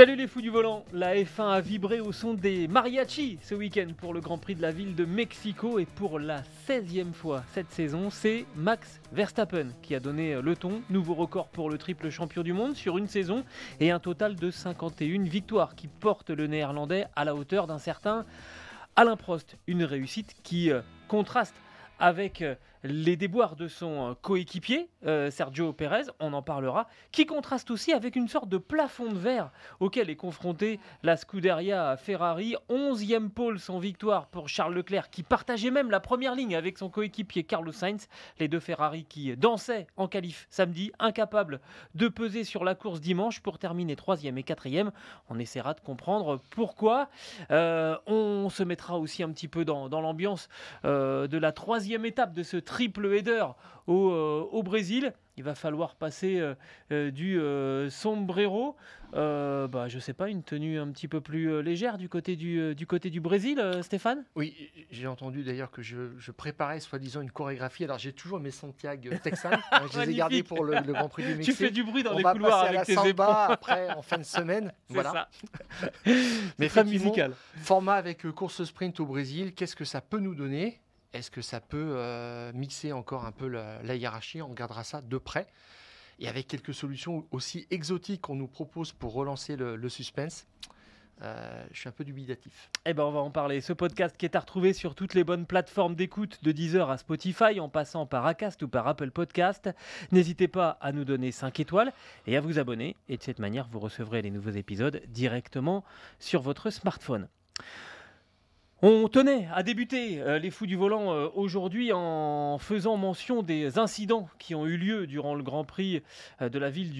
Salut les fous du volant, la F1 a vibré au son des mariachis ce week-end pour le Grand Prix de la ville de Mexico et pour la 16e fois cette saison, c'est Max Verstappen qui a donné le ton, nouveau record pour le triple champion du monde sur une saison et un total de 51 victoires qui porte le néerlandais à la hauteur d'un certain Alain Prost, une réussite qui euh, contraste avec euh, les déboires de son euh, coéquipier, euh, Sergio Pérez, on en parlera, qui contraste aussi avec une sorte de plafond de verre auquel est confrontée la Scuderia Ferrari. 11e pôle sans victoire pour Charles Leclerc, qui partageait même la première ligne avec son coéquipier Carlos Sainz. Les deux Ferrari qui dansaient en qualif samedi, incapables de peser sur la course dimanche pour terminer 3e et 4e. On essaiera de comprendre pourquoi. Euh, on se mettra aussi un petit peu dans, dans l'ambiance de la troisième étape de ce triple header au, euh, au Brésil. Il va falloir passer euh, euh, du euh, sombrero, bah, je sais pas, une tenue un petit peu plus légère du côté du, du, côté du Brésil, Stéphane? Oui, j'ai entendu d'ailleurs que je, je préparais soi-disant une chorégraphie. Alors j'ai toujours mes Santiago texanes. hein, je les ai gardés pour le, le Grand Prix du Tu Mexique. fais du bruit dans On les va couloirs passer à avec la tes samba après en fin de semaine. C'est voilà. ça. Mais Très musical. Format avec course sprint au Brésil, qu'est-ce que ça peut nous donner? Est-ce que ça peut euh, mixer encore un peu la, hiérarchie? On regardera ça de près. Et avec quelques solutions aussi exotiques qu'on nous propose pour relancer le, le suspense. Euh, je suis un peu dubitatif. Eh ben, on va en parler. Ce podcast qui est à retrouver sur toutes les bonnes plateformes d'écoute, de Deezer à Spotify, en passant par Acast ou par Apple Podcast. N'hésitez pas à nous donner 5 étoiles et à vous abonner. Et de cette manière, vous recevrez les nouveaux épisodes directement sur votre smartphone. On tenait à débuter euh, les fous du volant euh, aujourd'hui en faisant mention des incidents qui ont eu lieu durant le Grand Prix euh, de la ville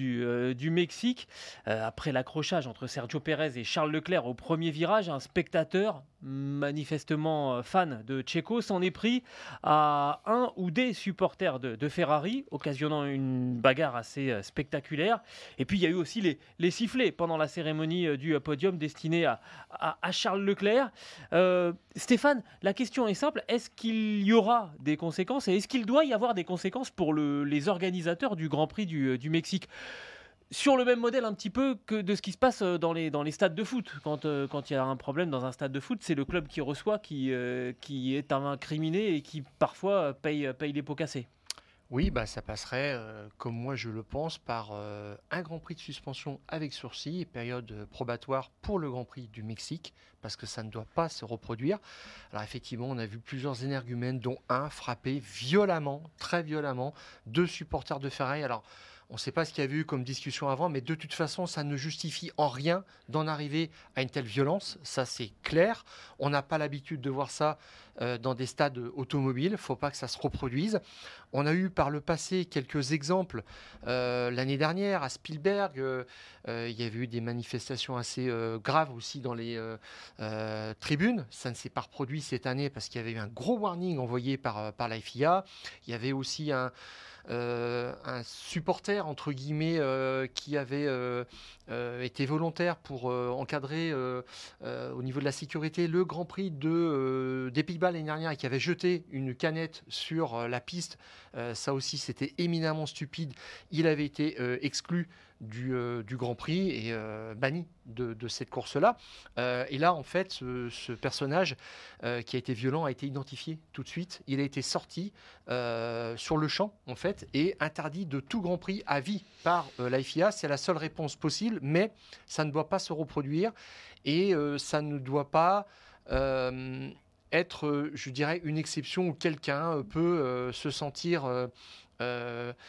du, Mexique. Après l'accrochage entre Sergio Pérez et Charles Leclerc au premier virage, un spectateur, manifestement fan de Checo, s'en est pris à un ou des supporters de, Ferrari, occasionnant une bagarre assez spectaculaire. Et puis il y a eu aussi les, sifflets pendant la cérémonie du podium destinée à, Charles Leclerc. Stéphane, la question est simple, est-ce qu'il y aura des conséquences et est-ce qu'il doit y avoir des conséquences pour le- les organisateurs du Grand Prix du, euh, Mexique? Sur le même modèle un petit peu que de ce qui se passe euh, dans les, stades de foot. Quand euh, quand il y a un problème dans un stade de foot, c'est le club qui reçoit qui, euh, qui est incriminé et qui parfois paye les pots cassés. Oui, bah, ça passerait, euh, comme moi je le pense, par euh, un Grand Prix de suspension avec sursis et période euh, probatoire pour le Grand Prix du Mexique, parce que ça ne doit pas se reproduire. Alors effectivement, on a vu plusieurs énergumènes, dont un frappé violemment, très violemment, deux supporters de Ferrari. Alors, on ne sait pas ce qu'il y a eu comme discussion avant, mais de toute façon, ça ne justifie en rien d'en arriver à une telle violence. Ça, c'est clair. On n'a pas l'habitude de voir ça euh, dans des stades automobiles. Il ne faut pas que ça se reproduise. On a eu par le passé quelques exemples. Euh, L'année dernière, à Spielberg, euh, il y avait eu des manifestations assez graves aussi dans les tribunes. Ça ne s'est pas reproduit cette année parce qu'il y avait eu un gros warning envoyé par, par la FIA. Il y avait aussi un, un supporter, entre guillemets, euh, qui avait euh, euh, été volontaire pour euh, encadrer euh, euh, au niveau de la sécurité le Grand Prix de, euh, des Pays-Bas l'année dernière et qui avait jeté une canette sur euh, la piste. Euh, ça aussi, c'était éminemment stupide. Il avait été euh, exclu du, euh, du Grand Prix et euh, banni de, cette course-là. Euh, et là, en fait, ce, personnage qui a été violent a été identifié tout de suite. Il a été sorti sur le champ, en fait, et interdit de tout Grand Prix à vie par la FIA. C'est la seule réponse possible, mais ça ne doit pas se reproduire et ça ne doit pas être, je dirais, une exception où quelqu'un peut se sentir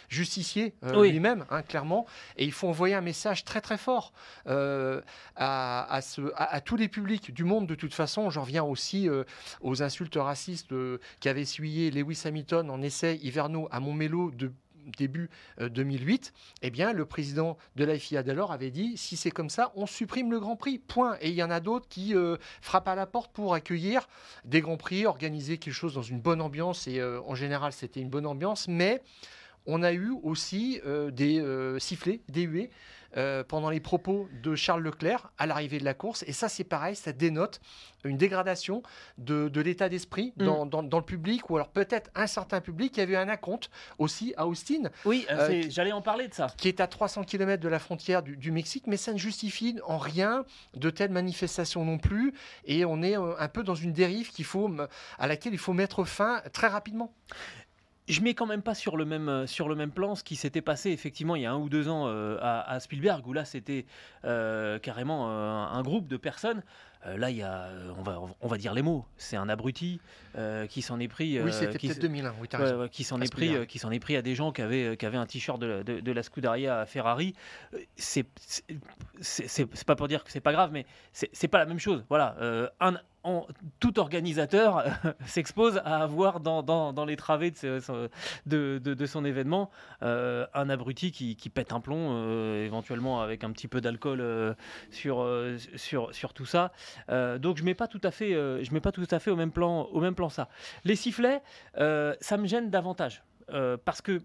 justicier lui-même, hein, clairement. Et il faut envoyer un message très très fort à, à, tous les publics du monde de toute façon. J'en reviens aussi aux insultes racistes qu'avait essuyé Lewis Hamilton en essai hivernaux à Montmélo de début 2008, euh, eh bien, le président de la FIA d'alors avait dit si c'est comme ça, on supprime le Grand Prix. Point. Et il y en a d'autres qui euh, frappent à la porte pour accueillir des Grands Prix, organiser quelque chose dans une bonne ambiance. Et euh, en général, c'était une bonne ambiance. Mais on a eu aussi des sifflets, des huées euh, pendant les propos de Charles Leclerc à l'arrivée de la course. Et ça, c'est pareil, ça dénote une dégradation de, l'état d'esprit mm. dans, le public, ou alors peut-être un certain public qui avait un acompte aussi à Austin. Oui, euh, euh, j'allais en parler de ça. Qui est à 300 km de la frontière du, Mexique, mais ça ne justifie en rien de telles manifestations non plus. Et on est un peu dans une dérive qu'il faut, à laquelle il faut mettre fin très rapidement je mets quand même pas sur le même, euh, sur le même plan ce qui s'était passé effectivement il y a un ou deux ans euh, à, Spielberg, où là c'était euh, carrément un groupe de personnes. là, il y a, on va, on va dire les mots. C'est un abruti qui s'en est pris. oui, c'était peut-être 2001. Oui, qui s'en est pris, qui s'en est pris à des gens qui avaient, qui avaient un t-shirt de, de, la Scuderia à Ferrari. C'est, c'est pas pour dire que c'est pas grave, mais c'est pas la même chose. Voilà, un, tout organisateur s'expose à avoir dans, les travées de, son événement euh, un abruti qui, pète un plomb, euh, éventuellement avec un petit peu d'alcool euh, sur, sur, tout ça. donc je mets pas tout à fait, je mets pas tout à fait au même plan, au même plan ça. Les sifflets, ça me gêne davantage parce que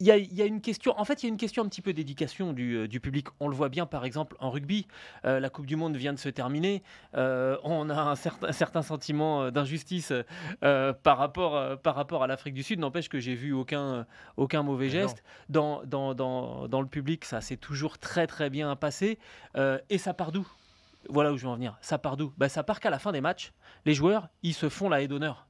il y, a, une question, en fait, il y a une question un petit peu d'éducation du, euh, public. On le voit bien, par exemple, en rugby. Euh, la Coupe du Monde vient de se terminer. Euh, on a un certain, sentiment d'injustice par, rapport, par rapport à l'Afrique du Sud. N'empêche que j'ai vu aucun, aucun mauvais geste. Dans, dans, dans, dans, le public, ça s'est toujours très, très bien passé. et ça part d'où? Voilà où je veux en venir. Ça part d'où? Bah, Ça part qu'à la fin des matchs, les joueurs, ils se font la haie d'honneur.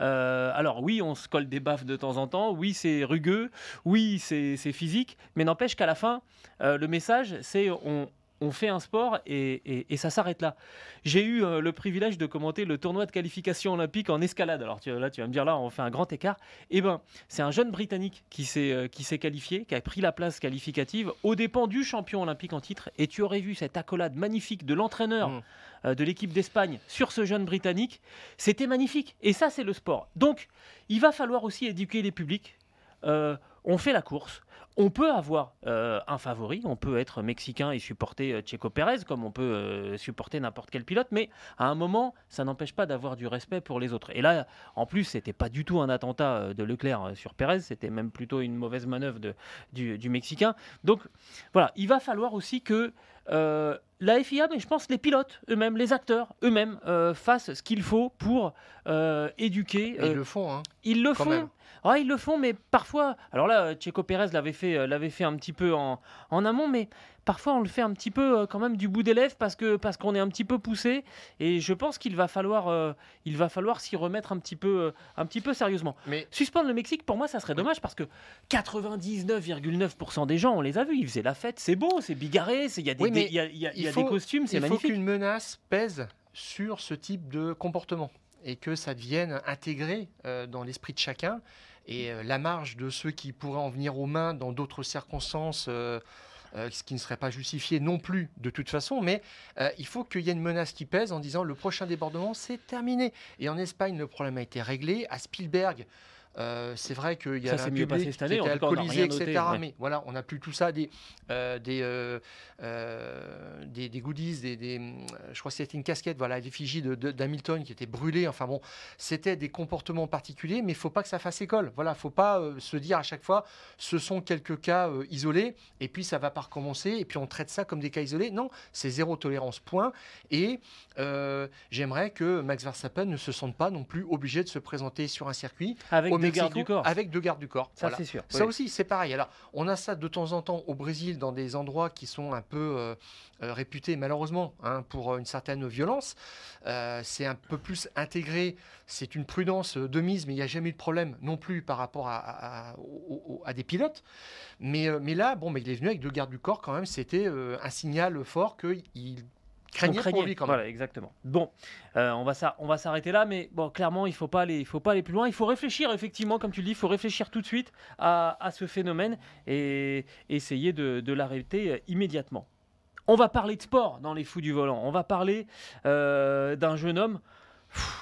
Euh, alors oui, on se colle des baffes de temps en temps, oui c'est rugueux, oui c'est physique, mais n'empêche qu'à la fin, euh, le message c'est on, fait un sport et, ça s'arrête là. J'ai eu euh, le privilège de commenter le tournoi de qualification olympique en escalade. Alors tu, là, tu vas me dire, là, on fait un grand écart. Eh ben, c'est un jeune Britannique qui s'est qualifié, qui a pris la place qualificative aux dépens du champion olympique en titre. Et tu aurais vu cette accolade magnifique de l'entraîneur. Mmh. Euh, de l'équipe d'Espagne sur ce jeune Britannique, c'était magnifique. Et ça, c'est le sport. Donc, il va falloir aussi éduquer les publics. Euh, on fait la course. On peut avoir euh, un favori, on peut être mexicain et supporter Checo Pérez, comme on peut supporter n'importe quel pilote, mais à un moment, ça n'empêche pas d'avoir du respect pour les autres. Et là, en plus, c'était pas du tout un attentat de Leclerc sur Pérez, c'était même plutôt une mauvaise manœuvre du, Mexicain. Donc voilà, il va falloir aussi que euh, la FIA, mais je pense les pilotes eux-mêmes, les acteurs eux-mêmes euh, fassent ce qu'il faut pour euh, éduquer. ils le font, hein, Ils le font. Ah, ils le font, mais parfois. Alors là, Checo Pérez l'avait fait, l'avait fait un petit peu en, en amont, mais parfois on le fait un petit peu euh, quand même du bout des lèvres parce que parce qu'on est un petit peu poussé et je pense qu'il va falloir euh, il va falloir s'y remettre un petit peu euh, un petit peu sérieusement. Mais suspendre le Mexique pour moi ça serait dommage parce que 99,9% des gens on les a vus ils faisaient la fête c'est beau c'est bigarré il y a des il y a, y a, des costumes c'est magnifique. Il faut qu'une menace pèse sur ce type de comportement et que ça devienne intégré dans l'esprit de chacun et la marge de ceux qui pourraient en venir aux mains dans d'autres circonstances euh, ce qui ne serait pas justifié non plus de toute façon, mais euh, il faut qu'il y ait une menace qui pèse en disant le prochain débordement, c'est terminé. Et en Espagne, le problème a été réglé. À Spielberg, euh, c'est vrai qu'il y a un public passé cette année, qui était alcoolisé, etc. Mais voilà, on n'a plus tout ça, des, euh, euh, des, des, goodies, des, je crois que c'était une casquette, voilà, l'effigie d'Hamilton qui était brûlée. Enfin bon, c'était des comportements particuliers, mais il faut pas que ça fasse école. Voilà, faut pas se dire à chaque fois, ce sont quelques cas isolés, et puis ça va pas recommencer, et puis on traite ça comme des cas isolés. Non, c'est zéro tolérance, point. Et j'aimerais que Max Verstappen ne se sente pas non plus obligé de se présenter sur un circuit. Avec deux gardes du corps. Avec deux gardes du corps. Ça, c'est sûr. Ça aussi, c'est pareil. Alors, on a ça de temps en temps au Brésil, dans des endroits qui sont un peu euh, euh, réputés, malheureusement, hein, pour une certaine violence. Euh, c'est un peu plus intégré. C'est une prudence de mise, mais il n'y a jamais eu de problème non plus par rapport à, à, des pilotes. Mais, mais là, bon, mais il est venu avec deux gardes du corps quand même. C'était un signal fort qu'il craignait, pour lui quand même. Voilà, exactement. Bon, euh, on va s'ar- on va s'arrêter là, mais bon, clairement, il faut pas aller, il faut pas aller plus loin. Il faut réfléchir, effectivement, comme tu le dis, il faut réfléchir tout de suite à, à ce phénomène et essayer de, de l'arrêter euh, immédiatement. On va parler de sport dans les fous du volant. On va parler euh, d'un jeune homme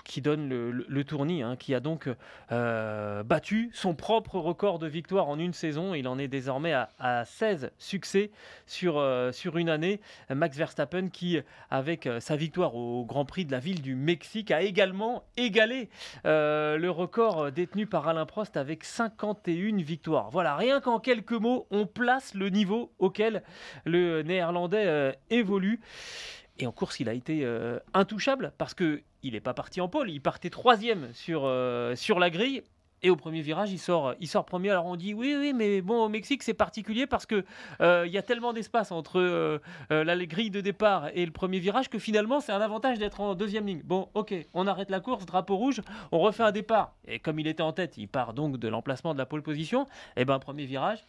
qui donne le, le- tournis, hein, qui a donc euh, battu son propre record de victoire en une saison. Il en est désormais à, à 16 succès sur, euh, sur une année. Max Verstappen qui, avec euh, sa victoire au Grand Prix de la ville du Mexique, a également égalé le record détenu par Alain Prost avec 51 victoires. Voilà, rien qu'en quelques mots, on place le niveau auquel le néerlandais évolue. Et en course, il a été intouchable parce que il n'est pas parti en pôle. Il partait troisième sur, euh, sur la grille. Et au premier virage, il sort, il sort premier. Alors on dit oui, oui, mais bon, au Mexique, c'est particulier parce que euh, il y a tellement d'espace entre euh, la grille de départ et le premier virage que finalement, c'est un avantage d'être en deuxième ligne. Bon, ok, on arrête la course, drapeau rouge, on refait un départ. Et comme il était en tête, il part donc de l'emplacement de la pole position. Et ben, premier virage,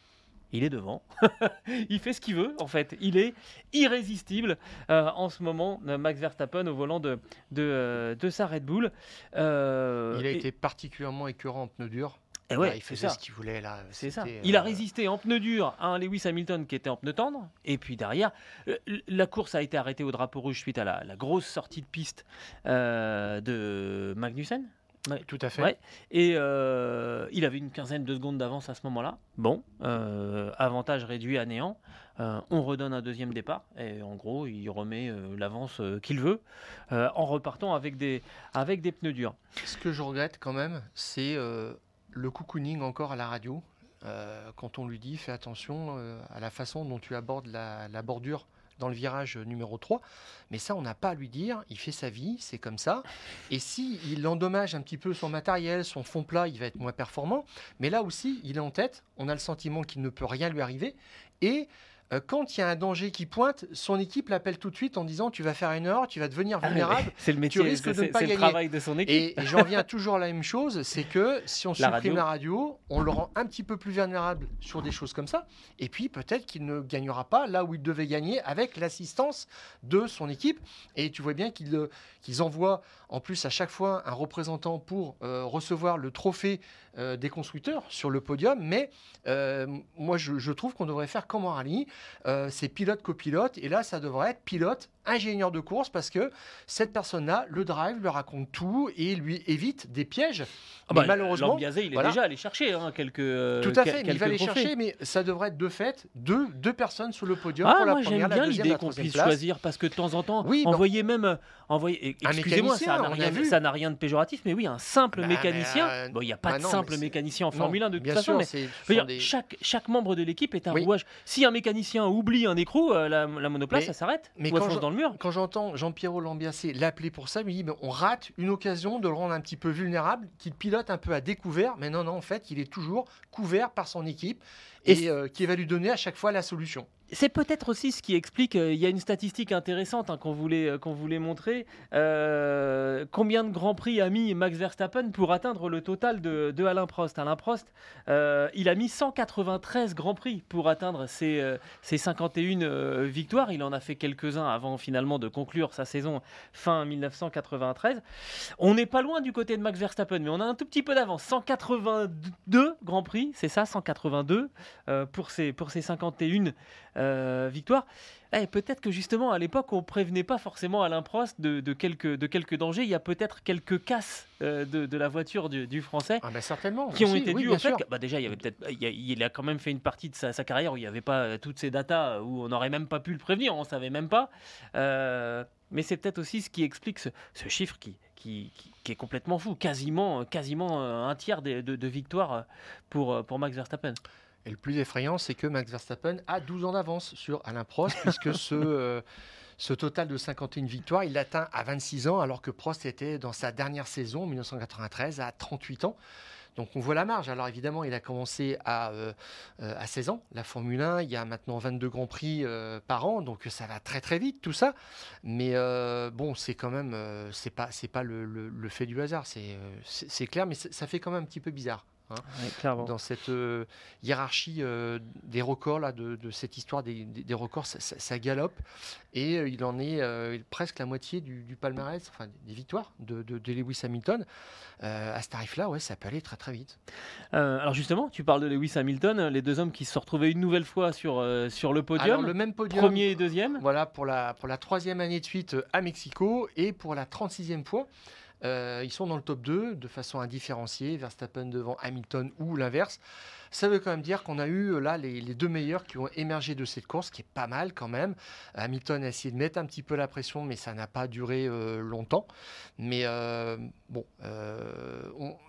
il est devant. il fait ce qu'il veut, en fait. Il est irrésistible euh, en ce moment, euh, Max Verstappen, au volant de, de, euh, de sa Red Bull. Euh, Il a et- été particulièrement écurant en pneus durs. et ouais, Là, il faisait ça. ce qu'il voulait là. C'est ça. Il a euh, résisté en pneu dur à un Lewis Hamilton qui était en pneu tendre. Et puis derrière, la course a été arrêtée au drapeau rouge suite à la, la grosse sortie de piste de Magnussen. Ouais. Tout à fait. Ouais. Et euh, il avait une quinzaine de secondes d'avance à ce moment-là. Bon, euh, avantage réduit à néant. Euh, on redonne un deuxième départ. Et en gros, il remet euh, l'avance euh, qu'il veut euh, en repartant avec des, avec des pneus durs. Ce que je regrette quand même, c'est euh, le cocooning encore à la radio. Euh, quand on lui dit fais attention euh, à la façon dont tu abordes la, la bordure dans le virage numéro 3. Mais ça, on n'a pas à lui dire. Il fait sa vie, c'est comme ça. Et si il endommage un petit peu son matériel, son fond plat, il va être moins performant. Mais là aussi, il est en tête. On a le sentiment qu'il ne peut rien lui arriver. Et quand il y a un danger qui pointe, son équipe l'appelle tout de suite en disant tu vas faire une erreur, tu vas devenir vulnérable. C'est le métier, c'est le travail de son équipe. Et, et j'en viens toujours à la même chose, c'est que si on La supprime radio. la radio, on le rend un petit peu plus vulnérable sur des choses comme ça. Et puis peut-être qu'il ne gagnera pas là où il devait gagner avec l'assistance de son équipe. Et tu vois bien qu'ils euh, qu'ils envoient en plus à chaque fois un représentant pour euh, recevoir le trophée euh, des constructeurs sur le podium. Mais euh, moi, je, je trouve qu'on devrait faire comme en rallye. C'est pilote-copilote. Et là, ça devrait être pilote ingénieur de course parce que cette personne-là, le drive, lui raconte tout et lui évite des pièges. Ah Mais bah, malheureusement, il est voilà. déjà allé chercher hein, quelques. tout à fait, mais il va les chercher, mais ça devrait être de fait deux, deux personnes sur le podium Ah, pour la moi première, j'aime bien l'idée qu'on puisse place. choisir parce que de temps en temps, Oui, envoyer même, envoyer, Un excusez-moi, ça rien, vu. ça n'a rien de péjoratif, mais oui, un simple Bah, mécanicien. euh, bon, il n'y a pas bah de non, simple mécanicien en Non, Formule 1 de toute façon, sûr, mais dire, des- chaque, chaque membre de l'équipe est un Oui. rouage. Si un mécanicien oublie un écrou, euh, la, la monoplace, Mais- ça s'arrête. mais ou quand je- dans le mur. Quand j'entends Jean-Pierre Lambiasé l'appeler pour ça, il me dit mais on rate une occasion de le rendre un petit peu vulnérable, qu'il pilote un peu à découvert, mais non, non, en fait, il est toujours couvert par son équipe Et et, euh, qui va lui donner à chaque fois la solution. C'est peut-être aussi ce qui explique, euh, il y a une statistique intéressante hein, qu'on voulait, euh, qu'on voulait montrer, euh, combien de grands prix a mis Max Verstappen pour atteindre le total de, de Alain Prost. Alain Prost, il a mis 193 grands prix pour atteindre ses, euh, ses 51 euh, victoires. Il en a fait quelques-uns avant finalement de conclure sa saison fin 1993. On n'est pas loin du côté de Max Verstappen, mais on a un tout petit peu d'avance. 182 grands prix, c'est ça, 182 euh, pour, ses, pour ses 51 euh, victoire. Eh, peut-être que justement à l'époque on prévenait pas forcément Alain Prost de, de quelques, de quelques dangers. Il y a peut-être quelques casses euh, de, de la voiture du, du français Ah ben certainement. qui ont aussi, été oui, dues bien au fait que, bah déjà il y avait peut-être il, a- il a quand même fait une partie de sa, sa carrière où il n'y avait pas euh, toutes ces datas où on n'aurait même pas pu le prévenir, on savait même pas. Euh, mais c'est peut-être aussi ce qui explique ce, ce chiffre qui, qui, qui- qui est complètement fou, quasiment, quasiment un tiers de, de, de victoires pour, pour Max Verstappen. Et le plus effrayant, c'est que Max Verstappen a 12 ans d'avance sur Alain Prost, puisque ce, euh, ce total de 51 victoires, il l'atteint à 26 ans, alors que Prost était dans sa dernière saison, en 1993, à 38 ans. Donc on voit la marge. Alors évidemment, il a commencé à, euh, euh, à 16 ans, la Formule 1. Il y a maintenant 22 Grands Prix euh, par an, donc ça va très très vite tout ça. Mais euh, bon, c'est quand même, c'est pas, c'est pas le, le- le fait du hasard. C'est, c'est clair, mais ça fait quand même un petit peu bizarre. Hein. dans cette euh, hiérarchie euh, des records, là, de, cette histoire des, records, ça, galope. Et il en est presque la moitié du, palmarès, enfin des victoires de, Lewis Hamilton. à ce tarif-là, ouais, ça peut aller très très vite. alors justement, tu parles de Lewis Hamilton, les deux hommes qui se sont retrouvés une nouvelle fois sur, sur le podium. le même podium. Premier et deuxième. Voilà, pour la, pour la troisième année de suite à Mexico et pour la 36e fois. Euh, ils sont dans le top 2 de façon indifférenciée, Verstappen devant Hamilton ou l'inverse. Ça veut quand même dire qu'on a eu euh, là les, deux meilleurs qui ont émergé de cette course, qui est pas mal quand même. Hamilton a essayé de mettre un petit peu la pression, mais ça n'a pas duré euh, longtemps. Mais bon,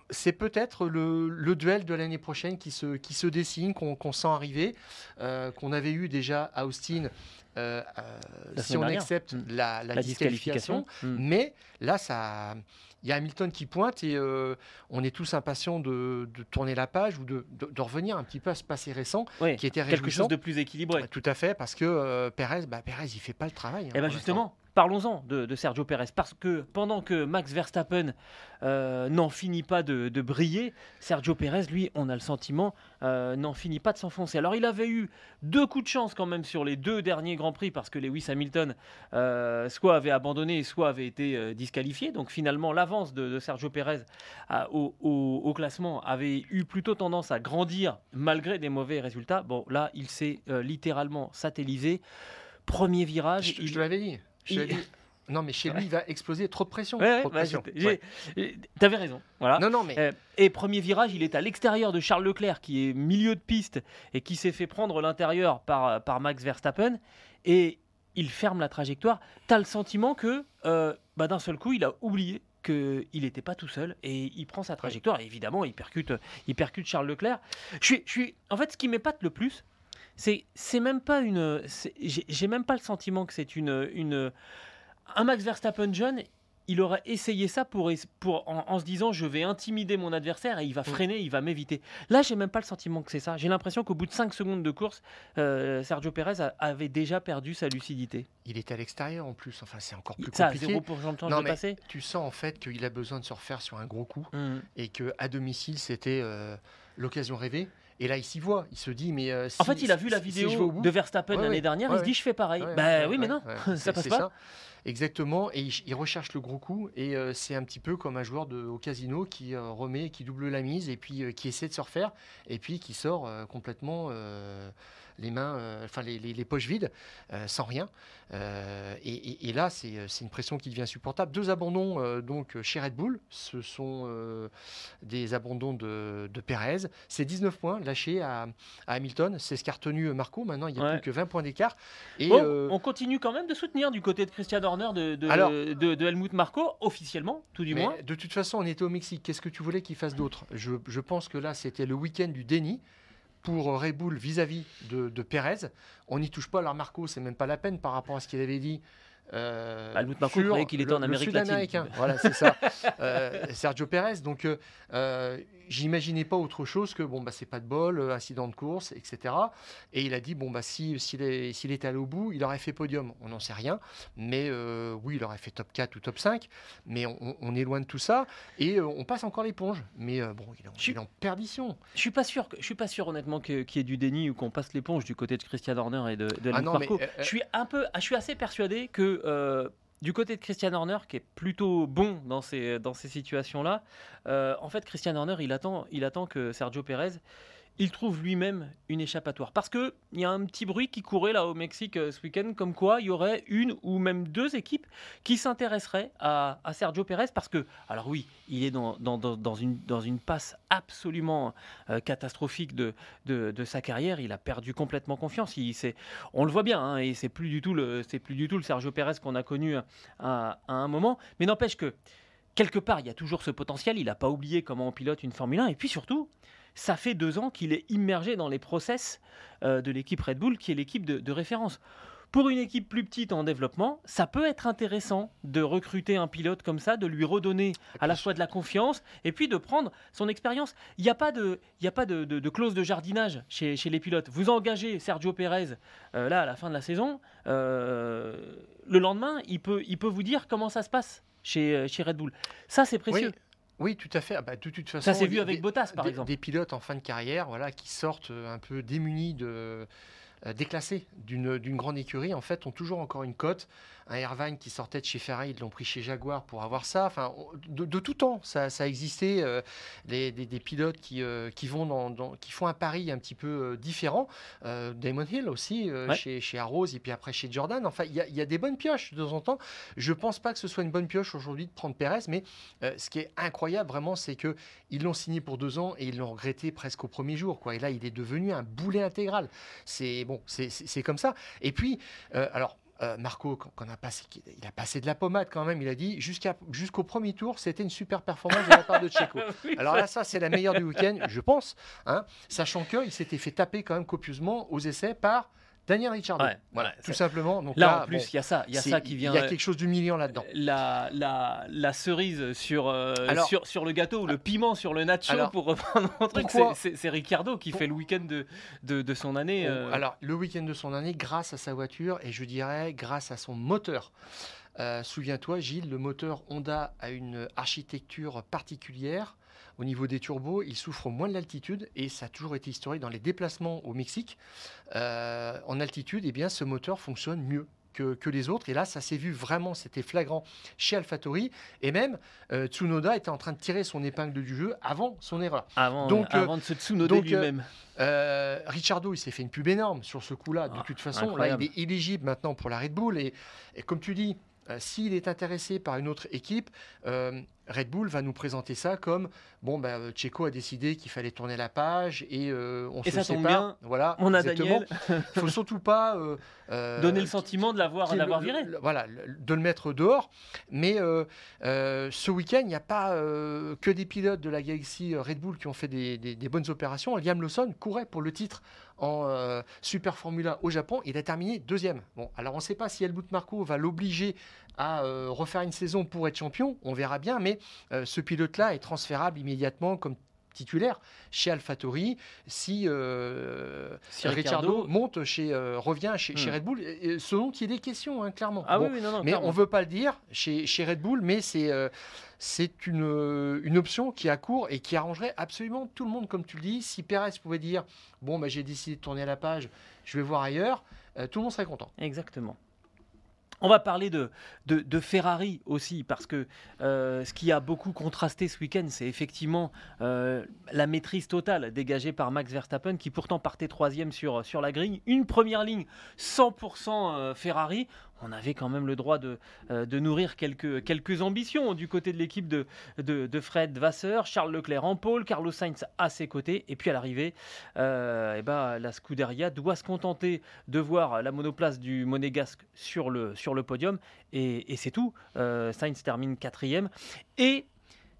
c'est peut-être le, duel de l'année prochaine qui se, qui se dessine, qu'on sent arriver, qu'on avait eu déjà à Austin. si on accepte mm. la, disqualification, mm. mais là ça il y a Hamilton qui pointe et euh, on est tous impatients de, tourner la page ou de, revenir un petit peu à ce passé récent qui était réjouissant. Quelque chose de plus équilibré. Tout à fait, parce que euh, Pérez, bah, il fait pas le travail. Hein, et eh bien justement, Parlons-en de, Sergio Pérez, parce que pendant que Max Verstappen euh, n'en finit pas de, briller, Sergio Pérez, lui, on a le sentiment, euh, n'en finit pas de s'enfoncer. Alors il avait eu deux coups de chance quand même sur les deux derniers Grands Prix, parce que Lewis Hamilton euh, soit avait abandonné, soit avait été disqualifié. Donc finalement, l'avance de, Sergio Pérez au, au, classement avait eu plutôt tendance à grandir malgré des mauvais résultats. Bon, là, il s'est littéralement satellisé. Premier virage. Je, je te l'avais dit. Non, mais chez lui, il va exploser. Trop de pression. Ouais, bah, T'avais raison. Voilà. Non, non, mais... Euh, et premier virage, il est à l'extérieur de Charles Leclerc, qui est milieu de piste et qui s'est fait prendre l'intérieur par, par Max Verstappen. Et il ferme la trajectoire. Tu as le sentiment que euh, bah, d'un seul coup, il a oublié qu'il n'était pas tout seul et il prend sa trajectoire. Et évidemment, il percute, il percute Charles Leclerc. Je suis, je suis, en fait, ce qui m'épate le plus, c'est c'est même pas une j'ai même pas le sentiment que c'est une une un Max Verstappen jeune il aurait essayé ça pour, pour en, se disant je vais intimider mon adversaire et il va freiner, il va m'éviter. Là, j'ai même pas le sentiment que c'est ça. J'ai l'impression qu'au bout de 5 secondes de course, euh, Sergio Pérez avait déjà perdu sa lucidité. Il est à l'extérieur en plus, enfin c'est encore plus ça, compliqué. 0% de temps de passer. Tu sens en fait qu'il a besoin de se refaire sur un gros coup mmh. et que à domicile c'était euh, l'occasion rêvée. Et là, il s'y voit. Il se dit, mais. Euh, en fait, il a vu la vidéo de Verstappen l'année dernière. il se dit, je fais pareil. bah oui, mais non, ça passe pas. Ça. Exactement. Et il, recherche le gros coup. Et euh, c'est un petit peu comme un joueur de, au casino qui euh, remet, qui double la mise et puis qui essaie de se refaire. Et puis qui sort complètement les mains, euh, enfin les, poches vides, euh, sans rien. Euh, et, là, c'est une pression qui devient insupportable. Deux abandons donc chez Red Bull, ce sont des abandons de, de Perez. C'est 19 points lâchés à, Hamilton. C'est ce qu'a retenu Marco. Maintenant, il n'y a plus que 20 points d'écart. Et on continue quand même de soutenir du côté de Christian Horner de, de, Helmut Marco, officiellement, tout du moins. De toute façon, on était au Mexique. Qu'est-ce que tu voulais qu'il fasse d'autre? Je, je pense que là, c'était le week-end du déni pour Red Bull vis-à-vis de, de, Pérez. On n'y touche pas. Alors Marco, c'est même pas la peine par rapport à ce qu'il avait dit euh, bah, Marco qu'il était en Amérique latine. voilà, c'est ça. Euh, Sergio Pérez. Donc, euh, euh, j'imaginais pas autre chose que bon, bah, c'est pas de bol, accident de course, etc. Et il a dit bon, bah, si, s'il, était allé au bout, il aurait fait podium. On n'en sait rien. Mais oui, il aurait fait top 4 ou top 5. Mais on, est loin de tout ça. Et on passe encore l'éponge. Mais bon, il est, en, perdition. Je suis pas sûr, je suis pas sûr honnêtement qu'il y ait du déni ou qu'on passe l'éponge du côté de Christian Horner et de, de ah Marco. je suis un peu, je suis assez persuadé que euh, du côté de Christian Horner, qui est plutôt bon dans ces, situations-là, euh, en fait, Christian Horner, attend, il attend que Sergio Pérez il trouve lui-même une échappatoire. Parce qu'il y a un petit bruit qui courait là au Mexique euh, ce week-end, comme quoi il y aurait une ou même deux équipes qui s'intéresseraient à, Sergio Pérez. Parce que, alors oui, il est dans, dans, une, dans une passe absolument euh, catastrophique de, de, sa carrière. Il a perdu complètement confiance. Il, on le voit bien, hein, et c'est plus, du tout le, plus du tout le Sergio Pérez qu'on a connu à, à un moment. Mais n'empêche que quelque part, il y a toujours ce potentiel. Il n'a pas oublié comment on pilote une Formule 1. Et puis surtout, ça fait deux ans qu'il est immergé dans les process euh, de l'équipe Red Bull, qui est l'équipe de, référence. Pour une équipe plus petite en développement, ça peut être intéressant de recruter un pilote comme ça, de lui redonner à la fois de la confiance et puis de prendre son expérience. Il n'y a pas, de, a pas de, clause de jardinage chez, les pilotes. Vous engagez Sergio Pérez euh, là à la fin de la saison, euh, le lendemain, il peut, il peut vous dire comment ça se passe chez, chez Red Bull. Ça, c'est précieux. Oui, tout à fait. Ah bah, de toute façon, Ça s'est vu avec des- Bottas, par des, exemple. des pilotes en fin de carrière, voilà, qui sortent euh, un peu démunis de déclassés d'une grande écurie, en fait, ont toujours encore une cote. Un Irvine qui sortait de chez Ferrari, ils l'ont pris chez Jaguar pour avoir ça. Enfin, de, de tout temps, ça, ça existait. euh, les- des, des pilotes qui, euh, qui vont dans, dans- qui font un pari un petit peu euh, différent. Euh, Damon Hill aussi euh, Ouais. chez, chez Arrows et puis après chez Jordan. Enfin, il y, y a des bonnes pioches de temps en temps. Je pense pas que ce soit une bonne pioche aujourd'hui de prendre Perez, mais euh, ce qui est incroyable vraiment, c'est que ils l'ont signé pour deux ans et ils l'ont regretté presque au premier jour. Quoi. Et là, il est devenu un boulet intégral. C'est bon, c'est- comme ça. Et puis, euh, alors. euh, Marco, a passé, il a passé de la pommade quand même. Il a dit jusqu'à jusqu'au premier tour, c'était une super performance de la part de Checo. Oui, Alors là, ça, c'est la meilleure du week-end, je pense. hein, sachant qu'il s'était fait taper quand même copieusement aux essais par Daniel. Ouais, voilà, tout simplement. Donc Là, là, en plus, bon, il y a ça, il y a ça qui vient. Il y a euh, quelque chose d'humiliant là-dedans. La, la, la cerise sur, euh, Alors- sur, sur le gâteau, ou le piment sur le nacho, Alors, pour reprendre mon truc, c'est- Ricciardo qui Pour- fait le week-end de, de, de son année. Euh, Alors, le week-end de son année, grâce à sa voiture et je dirais grâce à son moteur. Euh, Souviens-toi, Gilles, le moteur Honda a une architecture particulière. Au niveau des turbos, il souffre moins de l'altitude et ça a toujours été historique dans les déplacements au Mexique. Euh, en altitude, eh bien, ce moteur fonctionne mieux. Que, que les autres. Et là, ça s'est vu vraiment, c'était flagrant chez AlphaTauri. Et même, euh, Tsunoda était en train de tirer son épingle du jeu avant son erreur. avant, donc, avant de se euh, lui-même. Euh, Ricciardo, il s'est fait une pub énorme sur ce coup-là. De Ah, toute façon, là, il est éligible maintenant pour la Red Bull. Et, et comme tu dis, euh, s'il est intéressé par une autre équipe, euh, Red Bull va nous présenter ça comme bon, bah, euh, Checo a décidé qu'il fallait tourner la page et euh, on Et se ça tombe sépare. bien, Voilà, On a exactement. Daniel. Faut surtout pas euh, Donner le sentiment de l'avoir viré. le- voilà, de le mettre dehors. Mais ce week-end, il n'y a pas que des pilotes de la Galaxy Red Bull qui ont fait des, des- des bonnes opérations. Liam Lawson courait pour le titre en euh, Super Formula au Japon. Il a terminé deuxième. Bon, alors on ne sait pas si Helmut Marko va l'obliger à euh, refaire une saison pour être champion. On verra bien. Mais euh, ce pilote-là est transférable immédiatement comme titulaire chez AlphaTauri si, euh, Si Ricciardo monte chez euh, revient chez, chez Hmm. Red Bull et- et ce dont il est question hein, clairement Ah Bon, oui, non, non. mais clairement. on veut pas le dire chez, chez Red Bull mais c'est euh, c'est une, une option qui a cours et qui arrangerait absolument tout le monde comme tu le dis si Perez pouvait dire bon bah, j'ai décidé de tourner la page je vais voir ailleurs tout le monde serait content Exactement. On va parler de, Ferrari aussi, parce que euh, ce qui a beaucoup contrasté ce week-end, c'est effectivement euh, la maîtrise totale dégagée par Max Verstappen, qui pourtant partait troisième sur, sur la grille. Une première ligne 100% euh, Ferrari. On avait quand même le droit de, euh, nourrir quelques, ambitions du côté de l'équipe de, Fred Vasseur, Charles Leclerc en pôle, Carlos Sainz à ses côtés. Et puis à l'arrivée, euh, eh ben, la Scuderia doit se contenter de voir la monoplace du Monégasque sur le, podium. Et, c'est tout. Euh, Sainz termine quatrième. Et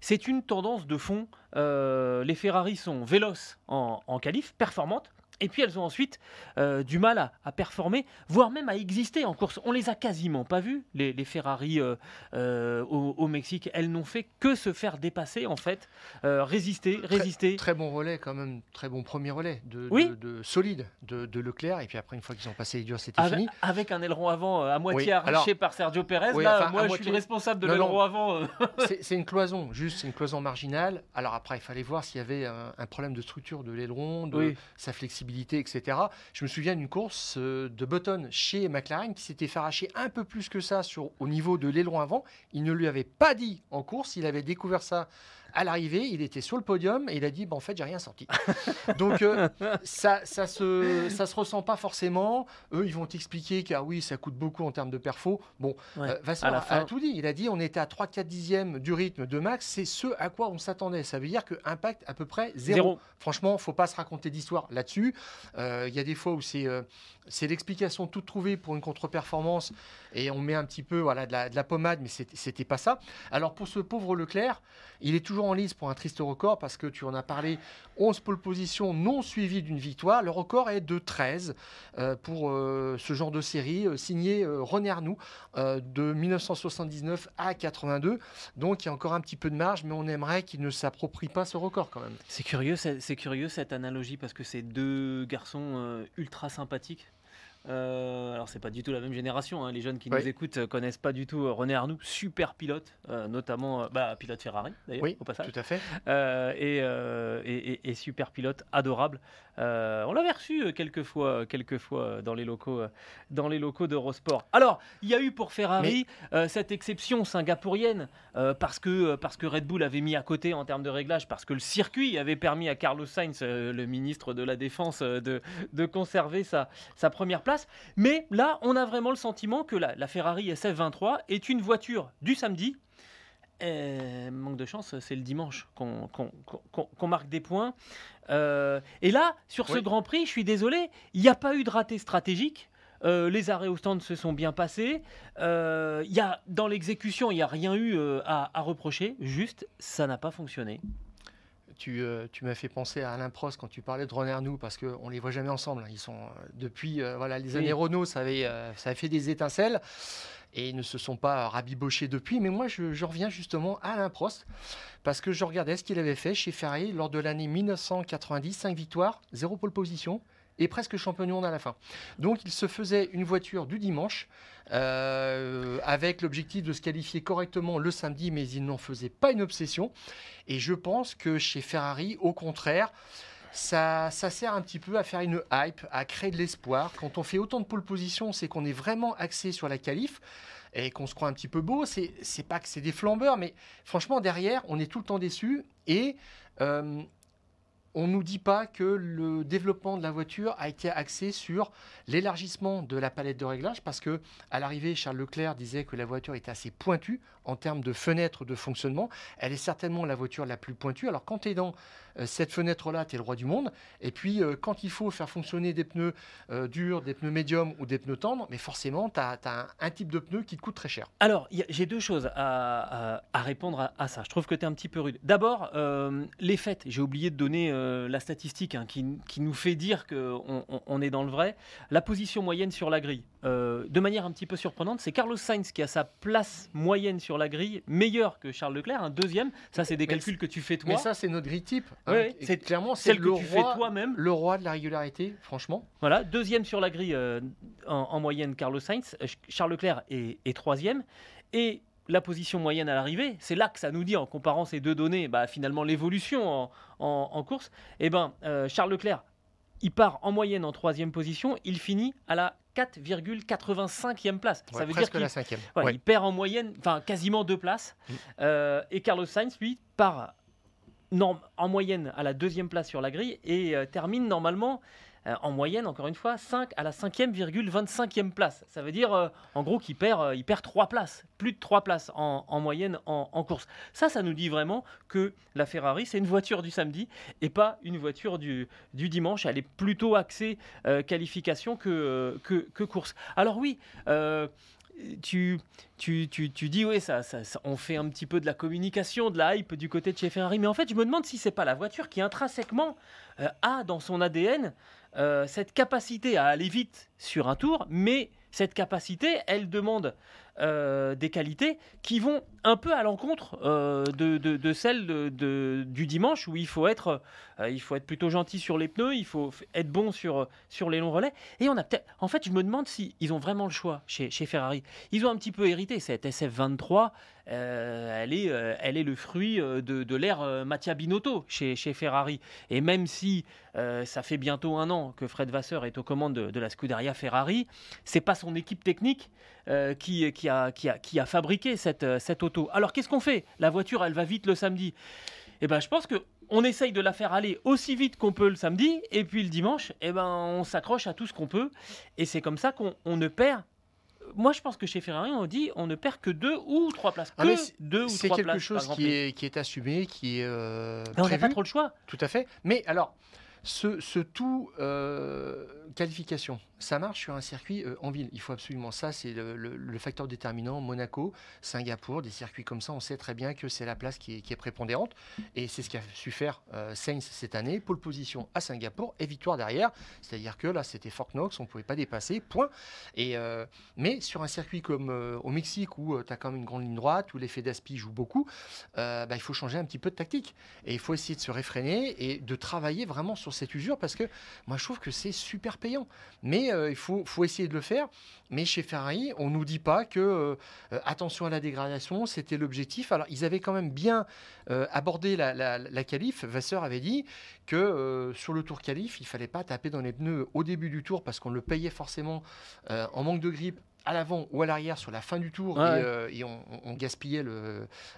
c'est une tendance de fond. Les Ferrari sont véloces en, en qualif, performantes. Et puis elles ont ensuite euh, du mal à, à performer, voire même à exister en course. On les a quasiment pas vues, les, les Ferrari euh, euh, au, au Mexique. Elles n'ont fait que se faire dépasser, en fait, résister, résister. très bon relais quand même très bon premier relais de, Oui. de- de solide de, de Leclerc et puis après une fois qu'ils ont passé les durs c'était Avec, fini avec un aileron avant à moitié Oui, arraché alors- par Sergio Perez. Oui, Là, enfin, moi, je moitié- suis le responsable de l'aileron avant. C'est une cloison, juste c'est une cloison marginale. Alors après, il fallait voir s'il y avait un, un problème de structure de l'aileron, de sa flexibilité, etc. Je me souviens d'une course euh, de Button chez McLaren qui s'était fait arracher un peu plus que ça sur, au niveau de l'aileron avant. Il ne lui avait pas dit en course, il avait découvert ça à l'arrivée, il était sur le podium et il a dit bah, en fait j'ai rien sorti. Donc euh, ça, ça se ça se ressent pas forcément. Eux ils vont t'expliquer que ah oui ça coûte beaucoup en termes de perfo. Bon, Ouais. euh, la a- fin. a tout dit. Il a dit on était à 3-4 dixièmes du rythme de Max. C'est ce à quoi on s'attendait. Ça veut dire que impact à peu près zéro. Zéro. Franchement, faut pas se raconter d'histoire là-dessus. Euh, Il y a des fois où c'est c'est l'explication toute trouvée pour une contre-performance et on met un petit peu voilà, de, la, de la pommade, mais c'était pas ça. Alors pour ce pauvre Leclerc, il est toujours en lice pour un triste record parce que tu en as parlé 11 pole positions non suivies d'une victoire. Le record est de 13 euh, pour euh, ce genre de série euh, signé René Arnoux de 1979 à 82. Donc il y a encore un petit peu de marge, mais on aimerait qu'il ne s'approprie pas ce record quand même. C'est curieux, c'est curieux cette analogie parce que c'est deux garçons ultra sympathiques. Euh, alors c'est pas du tout la même génération. hein. Les jeunes qui nous écoutent euh, connaissent pas du tout euh, René Arnoux, super pilote, euh, notamment bah, pilote Ferrari d'ailleurs Oui, au passage. tout à fait. Et, euh, et- et- et super pilote, adorable. Euh, on l'avait reçu quelques fois, quelques fois dans les locaux, euh, dans les locaux d'Eurosport. Alors, il y a eu pour Ferrari euh, cette exception singapourienne euh, parce que parce que Red Bull avait mis à côté en termes de réglage, parce que le circuit avait permis à Carlos Sainz, le ministre de la Défense, de, de conserver sa, sa première place. Mais là, on a vraiment le sentiment que la, la Ferrari SF23 est une voiture du samedi. Euh, manque de chance, c'est le dimanche qu'on marque des points. Euh, et là, sur ce. Grand Prix, je suis désolé, il n'y a pas eu de raté stratégique. Euh, les arrêts au stand se sont bien passés. Il y a, dans l'exécution, il n'y a rien eu à, à reprocher. Juste, ça n'a pas fonctionné. Tu, euh, tu m'as fait penser à Alain Prost quand tu parlais de René Arnoux parce qu'on les voit jamais ensemble. Ils sont euh, depuis euh, voilà les Oui. années Renault, ça avait ça a fait des étincelles et ils ne se sont pas rabibochés depuis. Mais moi, je, je reviens justement à Alain Prost parce que je regardais ce qu'il avait fait chez Ferrari lors de l'année 1990, 5 victoires, 0 pole position presque champion à la fin. Donc, il se faisait une voiture du dimanche euh, avec l'objectif de se qualifier correctement le samedi, mais il n'en faisait pas une obsession. Et je pense que chez Ferrari, au contraire, ça, ça sert un petit peu à faire une hype, à créer de l'espoir. Quand on fait autant de pole position, c'est qu'on est vraiment axé sur la qualif et qu'on se croit un petit peu beau. C'est c'est pas que c'est des flambeurs, mais franchement, derrière, on est tout le temps déçu. Et euh, on nous dit pas que le développement de la voiture a été axé sur l'élargissement de la palette de réglage parce que à l'arrivée Charles Leclerc disait que la voiture était assez pointue en termes de fenêtre de fonctionnement. Elle est certainement la voiture la plus pointue. Alors quand tu es dans cette fenêtre-là, tu es le roi du monde. Et puis euh, quand il faut faire fonctionner des pneus euh, durs, des pneus médiums ou des pneus tendres, mais forcément tu as, un, type de pneu qui te coûte très cher. Alors, j'ai deux choses à, répondre à, ça. Je trouve que tu es un petit peu rude. D'abord, euh, les fêtes. J'ai oublié de donner euh, la statistique hein, qui, nous fait dire qu'on on, on est dans le vrai. La position moyenne sur la grille. Euh, de manière un petit peu surprenante, c'est Carlos Sainz qui a sa place moyenne sur la grille, meilleure que Charles Leclerc, un deuxième. Ça, c'est des Mais calculs que tu fais toi. Mais ça, c'est notre grille type. Ouais, Et c'est clairement c'est Celle que le tu fais toi-même. le roi de la régularité, franchement. Voilà, deuxième sur la grille euh, en, en moyenne, Carlos Sainz. Charles Leclerc est, est troisième. Et la position moyenne à l'arrivée, c'est là que ça nous dit, en comparant ces deux données, bah, finalement l'évolution en, en- en course. Eh ben, euh, Charles Leclerc, il part en moyenne en troisième position, il finit à la 4,85e place. Ouais, ça veut dire qu'il. Ouais, perd en moyenne, enfin quasiment deux places. Mm. Euh, et Carlos Sainz, lui, part en moyenne à la deuxième place sur la grille et euh, termine normalement euh, en moyenne, encore une fois, 5 à la 5e,25e place. Ça veut dire, euh, en gros, qu'il perd, euh, il perd 3 places, plus de 3 places en, en moyenne en, course. Ça, ça nous dit vraiment que la Ferrari, c'est une voiture du samedi et pas une voiture du, dimanche. Elle est plutôt axée qualification que, que, course. Alors oui, tu, tu, tu, tu dis, oui, ça, ça, ça- on fait un petit peu de la communication, de la hype du côté de chez Ferrari, mais en fait, je me demande si c'est pas la voiture qui intrinsèquement a dans son ADN cette capacité à aller vite sur un tour, mais cette capacité, elle demande euh, des qualités qui vont un peu à l'encontre euh, de, de, celles de, du dimanche où il faut, être, euh, il faut être plutôt gentil sur les pneus, il faut être bon sur, sur les longs relais. Et on a peut-être. En fait, je me demande si ils ont vraiment le choix chez, chez Ferrari. Ils ont un petit peu hérité cette SF23. euh, elle, est, elle est le fruit de, l'ère Mattia Binotto chez, chez Ferrari. Et même si ça fait bientôt un an que Fred Vasseur est aux commandes de, de la Scuderia Ferrari, c'est pas son équipe technique euh, qui, qui, a, qui, a, qui a fabriqué cette, euh, cette auto. Alors qu'est-ce qu'on fait? La voiture, elle va vite le samedi. Eh ben, je pense que on essaye de la faire aller aussi vite qu'on peut le samedi, et puis le dimanche, eh ben, on s'accroche à tout ce qu'on peut, et c'est comme ça qu'on on ne perd. Moi, je pense que chez Ferrari, on dit on ne perd que deux ou trois places. Ah, Que deux ou C'est trois quelque places chose qui est, qui est assumé, qui est euh, on n'a pas trop le choix. Tout à fait. Mais alors, ce, ce tout euh, qualification, ça marche sur un circuit euh, en ville. Il faut absolument ça. C'est le, facteur déterminant. Monaco, Singapour, des circuits comme ça, on sait très bien que c'est la place qui est, prépondérante. Et c'est ce qu'a su faire euh, Sainz cette année. Pole position à Singapour et victoire derrière. C'est-à-dire que là, c'était Fort Knox, on ne pouvait pas dépasser, point. Et, euh, mais sur un circuit comme euh, au Mexique, où tu as quand même une grande ligne droite, où l'effet d'aspi joue beaucoup, bah, il faut changer un petit peu de tactique. Et il faut essayer de se réfréner et de travailler vraiment sur cette usure parce que moi je trouve que c'est super payant. Mais il faut, essayer de le faire. Mais chez Ferrari, on nous dit pas que attention à la dégradation, c'était l'objectif. Alors, ils avaient quand même bien abordé la, la, la qualif. Vasseur avait dit que sur le tour qualif, il fallait pas taper dans les pneus au début du tour parce qu'on le payait forcément en manque de grippe à l'avant ou à l'arrière sur la fin du tour et, euh, on, gaspillait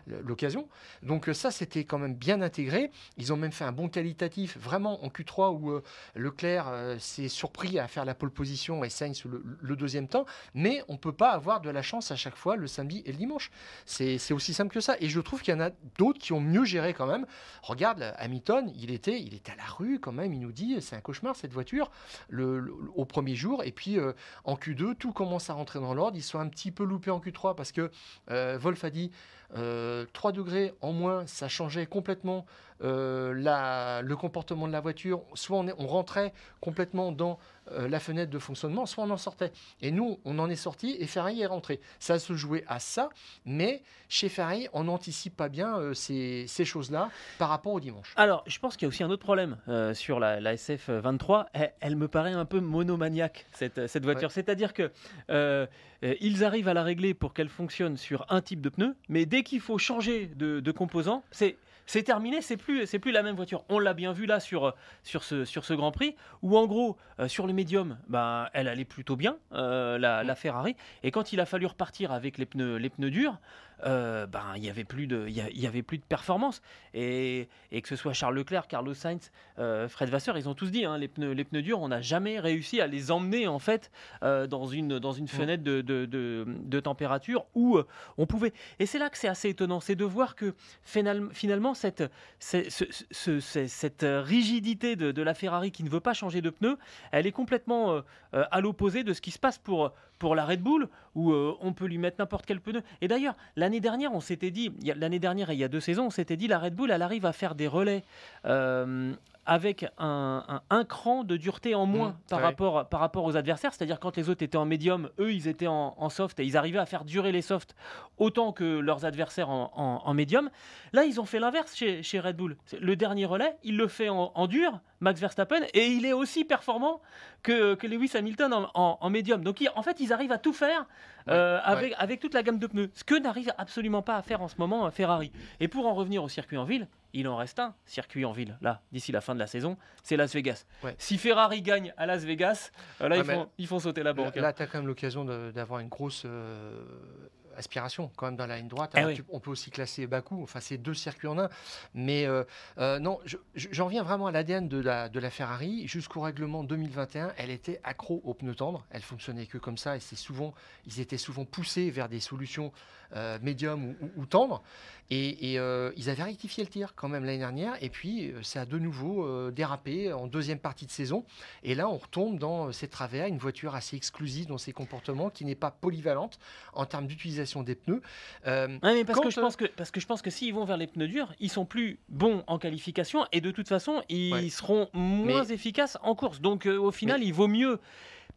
l'occasion. Donc euh, ça, c'était quand même bien intégré. Ils ont même fait un bon qualitatif vraiment en Q3 où euh, Leclerc s'est surpris à faire la pole position et Sainz le, le deuxième temps. Mais on ne peut pas avoir de la chance à chaque fois le samedi et le dimanche. C'est aussi simple que ça. Et je trouve qu'il y en a d'autres qui ont mieux géré quand même. Regarde, Hamilton, il était, il était à la rue quand même. Il nous dit, c'est un cauchemar cette voiture le, au premier jour. Et puis en Q2, tout commence à rentrer dans l'ordre. Ils sont un petit peu loupés en Q3 parce que euh, Wolf a dit 3 euh, degrés en moins, ça changeait complètement euh, la, le comportement de la voiture. Soit on, on rentrait complètement dans euh, la fenêtre de fonctionnement, soit on en sortait. Et nous, on en est sorti et Ferrari est rentré. Ça se jouait à ça, mais chez Ferrari, on n'anticipe pas bien euh, ces, choses-là par rapport au dimanche. Alors, je pense qu'il y a aussi un autre problème sur la, SF 23. Elle, me paraît un peu monomaniaque, cette, cette voiture. C'est-à-dire que ils arrivent à la régler pour qu'elle fonctionne sur un type de pneu, mais dès qu'il faut changer de, de composant, c'est c'est terminé, c'est plus, c'est plus la même voiture. On l'a bien vu là sur, sur, ce, sur ce Grand Prix, où en gros, euh, sur le médium, ben, elle allait plutôt bien, euh, la, la, Ferrari. Et quand il a fallu repartir avec les pneus, les pneus durs, euh, ben il y avait plus de il y, avait plus de performance et, et, que ce soit Charles Leclerc, Carlos Sainz, euh, Fred Vasseur, ils ont tous dit hein, les pneus les pneus durs, on n'a jamais réussi à les emmener en fait euh, dans une dans une fenêtre de, de, de, température où on pouvait et c'est là que c'est assez étonnant, c'est de voir que finalement cette cette rigidité de, la Ferrari qui ne veut pas changer de pneus, elle est complètement à l'opposé de ce qui se passe pour la Red Bull où on peut lui mettre n'importe quel pneu. Et d'ailleurs, L'année dernière, on s'était dit, l'année dernière et il y a deux saisons, on s'était dit la Red Bull, elle arrive à faire des relais euh, avec un, cran de dureté en moins mmh, par, rapport, par rapport aux adversaires. C'est-à-dire quand les autres étaient en médium, eux, ils étaient en, soft et ils arrivaient à faire durer les softs autant que leurs adversaires en, médium. Là, ils ont fait l'inverse chez, chez, Red Bull. Le dernier relais, il le fait en, dur, Max Verstappen, et il est aussi performant que, que Lewis Hamilton en, médium. Donc en fait, ils arrivent à tout faire euh, avec, avec toute la gamme de pneus, ce que n'arrive absolument pas à faire en ce moment Ferrari. Et pour en revenir au circuit en ville, il en reste un circuit en ville, là, d'ici la fin de la saison, c'est Las Vegas. Si Ferrari gagne à Las Vegas, euh, là, ils, font, sauter la banque. Là, tu as quand même l'occasion d'avoir une grosse euh, aspiration quand même dans la ligne droite. Eh on peut aussi classer Bakou, enfin c'est deux circuits en un. Mais euh, non, j'en viens vraiment à l'ADN de la, de la Ferrari. Jusqu'au règlement 2021, elle était accro aux pneus tendres. Elle fonctionnait que comme ça et c'est souvent, ils étaient souvent poussés vers des solutions euh, médium ou, tendre. Et, euh, ils avaient rectifié le tir quand même l'année dernière. Et puis, euh, ça a de nouveau dérapé en deuxième partie de saison. Et là, on retombe dans ces travers, une voiture assez exclusive dans ses comportements, qui n'est pas polyvalente en termes d'utilisation des pneus. mais parce, que je pense que, parce que je pense que s'ils vont vers les pneus durs, ils sont plus bons en qualification. Et de toute façon, ils seront moins efficaces en course. Donc, au final, il vaut mieux